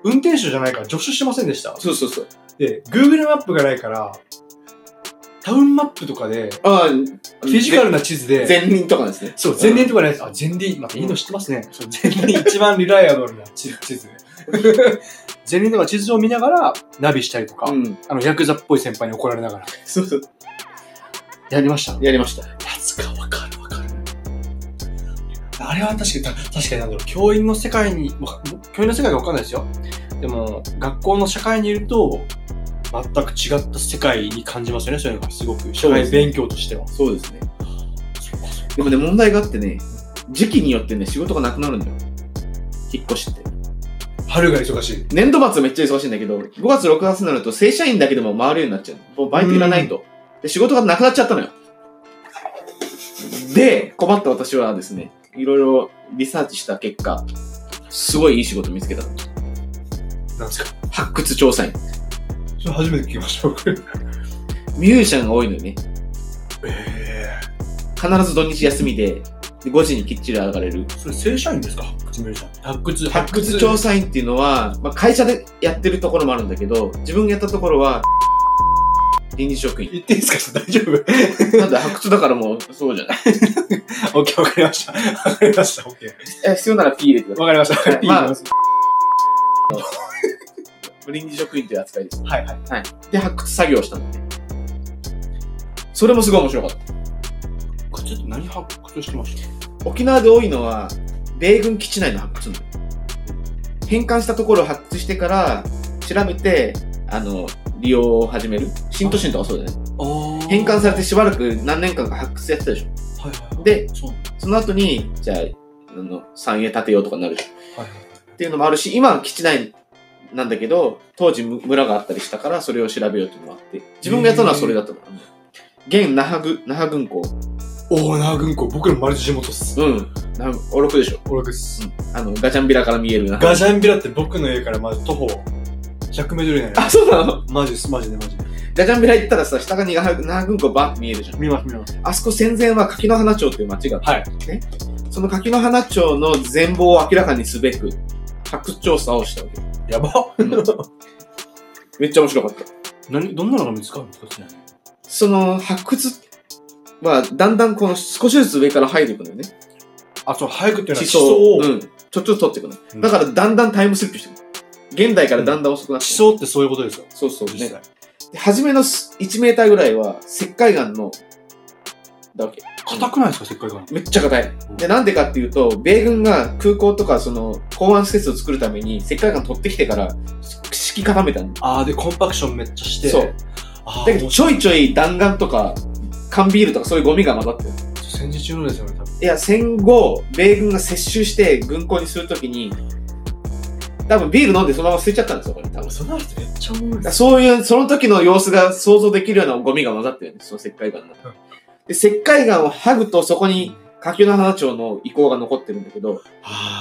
運転手じゃないから助手してませんでした。そうそうそう。で、Google マップがないから、タウンマップとかで、ああ、フィジカルな地図で、前輪とかですね。そう、前輪とかないです。あ、前輪、またいいの知ってますね。前輪一番リライアブルな地地図で。前輪とか地図を見ながらナビしたりとか、うん。あの、ヤクザっぽい先輩に怒られながら、そうそう。やりました？やりました。やつか、わかるわかる。あれは確かに、た確かになんだろう、教員の世界に、わ教員の世界がわかんないですよ。でも、学校の社会にいると、全く違った世界に感じますよね、そういうのがすごく。社会勉強としては。そうですね。でもね、問題があってね、時期によってね、仕事がなくなるんだよ。引っ越しって。春が忙しい。年度末めっちゃ忙しいんだけど、5月、6月になると正社員だけでも回るようになっちゃう。もうバイトいらないと。で、仕事がなくなっちゃったのよ。で、困った私はですね、いろいろリサーチした結果、すごいいい仕事見つけたの。なんですか？発掘調査員。それ初めて聞きました、僕。ミュージシャンが多いのよね。え必ず土日休みで、で5時にきっちり上がれる。それ正社員ですか？発掘ミュージシャン。発掘、発掘調査員っていうのは、まあ、会社でやってるところもあるんだけど、自分がやったところは、臨時職員。言っていいですか？大丈夫？なんで発掘だからもう、そうじゃない。オッケー、わかりました。わかりました、オッケー。え必要なら P 入れてくださわかりました。はいまあいいですい。臨時職員という扱いです。はいはい。で、発掘作業をしたのね。それもすごい面白かった。これちょっと何発掘してました？沖縄で多いのは、米軍基地内の発掘なの。返還したところを発掘してから、調べて、あの、利用を始める。新都心とかそうだよね。あ返還されてしばらく何年間か発掘やってたでしょ。はいはいはい。で、そうその後に、じゃあ、あの、産営建てようとかになるし。はいはいっていうのもあるし、今は基地内なんだけど、当時む村があったりしたから、それを調べようというのもあって、自分がやったのはそれだったの。現那覇軍、那覇軍港。おー、那覇軍港、僕の丸地元っす。うん。なお6でしょ。俺です。あの、ガチャンビラから見えるな。ガジャンビラって僕の家からまず徒歩100メートル以内あ、そうなの？マジです、マジでマジで。ガチャンビラ行ったらさ、下が長軍港バーって見えるじゃん。見ます、見ます。あそこ戦前は柿の花町っていう町があって、はい。その柿の花町の全貌を明らかにすべく、発掘調査をしたわけ。やば。めっちゃ面白かった。何、どんなのが見つかるんですかちなみにその発掘は、だんだんこの少しずつ上から入っていくのよね。あ、そう、早くっていうのは地層を、うん。ちょっとずつ取っていくの。うんだからだんだんタイムスリップしていく。現代からだんだん遅くなっていく地層ってそういうことですよ。そうそうね。で初めの1メーターぐらいは石灰岩の、だわけ。硬くないですか、せっかくが。めっちゃ硬い。で、なんでかっていうと、米軍が空港とかその港湾施設を作るために石灰岩取ってきてから敷き固めたの。あー、で、コンパクションめっちゃして。そう。だけどちょいちょい弾丸とか缶ビールとかそういうゴミが混ざってる。戦時中のですよね、多分。いや、戦後、米軍が接収して軍港にするときに、多分ビール飲んでそのまま捨てちゃったんですよ、これ。多分。そんな人めっちゃおもろいそういう、その時の様子が想像できるようなゴミが混ざってるんです、その石灰岩の中うんで、石灰岩を剥ぐとそこに柿の花町の遺構が残ってるんだけど、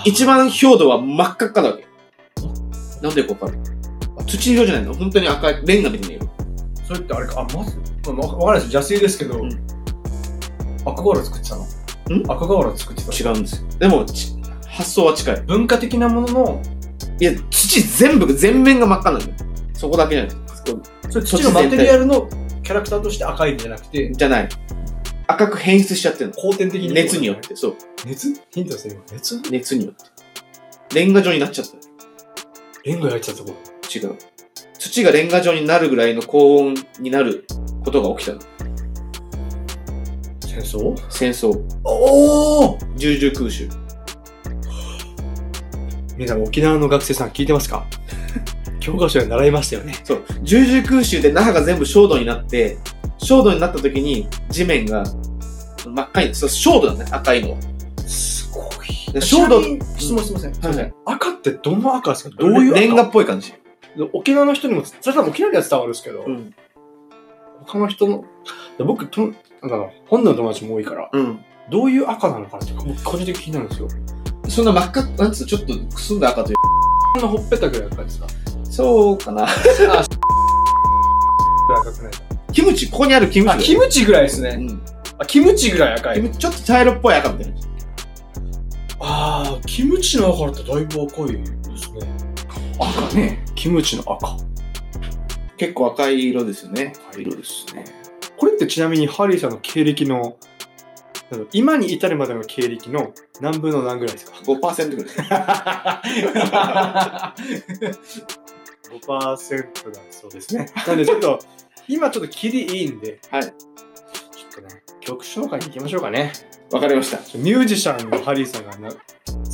一番表土は真っ赤っかだわけ。なんでこうか土色じゃないの？本当に赤い、レンガみたいな色。それってあれか、あ、まず、まあわわかんないです。邪推ですけど、うん赤瓦作ってたの？ん？赤瓦作ってた違うんですよ。でも、ち発想は近い。文化的なものの、いや、土全部、全面が真っ赤なんだよ。そこだけじゃない。それ土のマテリアルのキャラクターとして赤いんじゃなくて、じゃない。赤く変質しちゃってるの。後天的に。熱によっ。て。そう。熱？ヒントですね、今熱？熱によって。レンガ状になっちゃった。レンガ焼いてたとこ違う。土がレンガ状になるぐらいの高温になることが起きたの。戦争？戦争。おお重々空襲。皆さん沖縄の学生さん聞いてますか？教科書で習いましたよね。そう。重々空襲で那覇が全部焦土になって、焦土になった時に地面が真っ赤に、そう、焦土だね、赤いのは。すごい。で焦土質問すみません。はい赤ってどの赤ですか？どういう赤？レンガっぽい感じ。沖縄の人にも、それ多分沖縄には伝わるんですけど、うん。他の人の、僕と、なんだろう、本土の友達も多いから、うん。どういう赤なのかなって僕個人的に気になるんですよ。そんな真っ赤、なんつう、ちょっとくすんだ赤という。ほっぺたぐらい赤いですか？そうかな。赤くないキムチ、ここにあるキムチだあ、よ。キムチぐらいですね。うん。あ、キムチぐらい赤い。キムチちょっと茶色っぽい赤みたいな。あー、キムチの赤ってだいぶ赤いですね。赤ね。キムチの赤。結構赤い色ですよね。赤色ですね。これってちなみにハリーさんの経歴の、今に至るまでの経歴の何分の何ぐらいですか？5%ぐらい。5%だそうですね。なんでちょっと、今ちょっと切りいいんで、はい。ちょっとね、曲紹介に行きましょうかね。わかりました。ミュージシャンのハリーさんがな好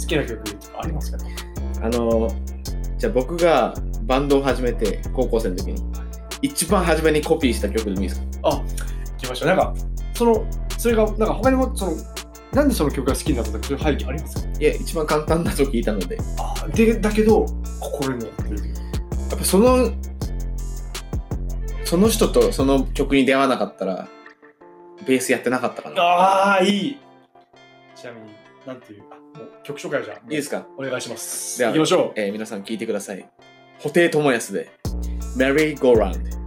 きな曲とかありますかね？あのー、じゃあ僕がバンドを始めて、高校生の時に、一番初めにコピーした曲でもいいですか？行きましょう。なんか、その、それが、なんか他にも、その、なんでその曲が好きになったとか、そういう背景ありますか？いや、一番簡単なと聞いたので、やあで、だけど、心に残ってる。ぱその、その人とその曲に出会わなかったら、ベースやってなかったかな。ああ、いい。ちなみに、なんていう、あ、もう曲紹介じゃあ、いいですか？お願いします。では行きましょう。えー皆さん聞いてください。布袋寅泰で、Merry Go Round。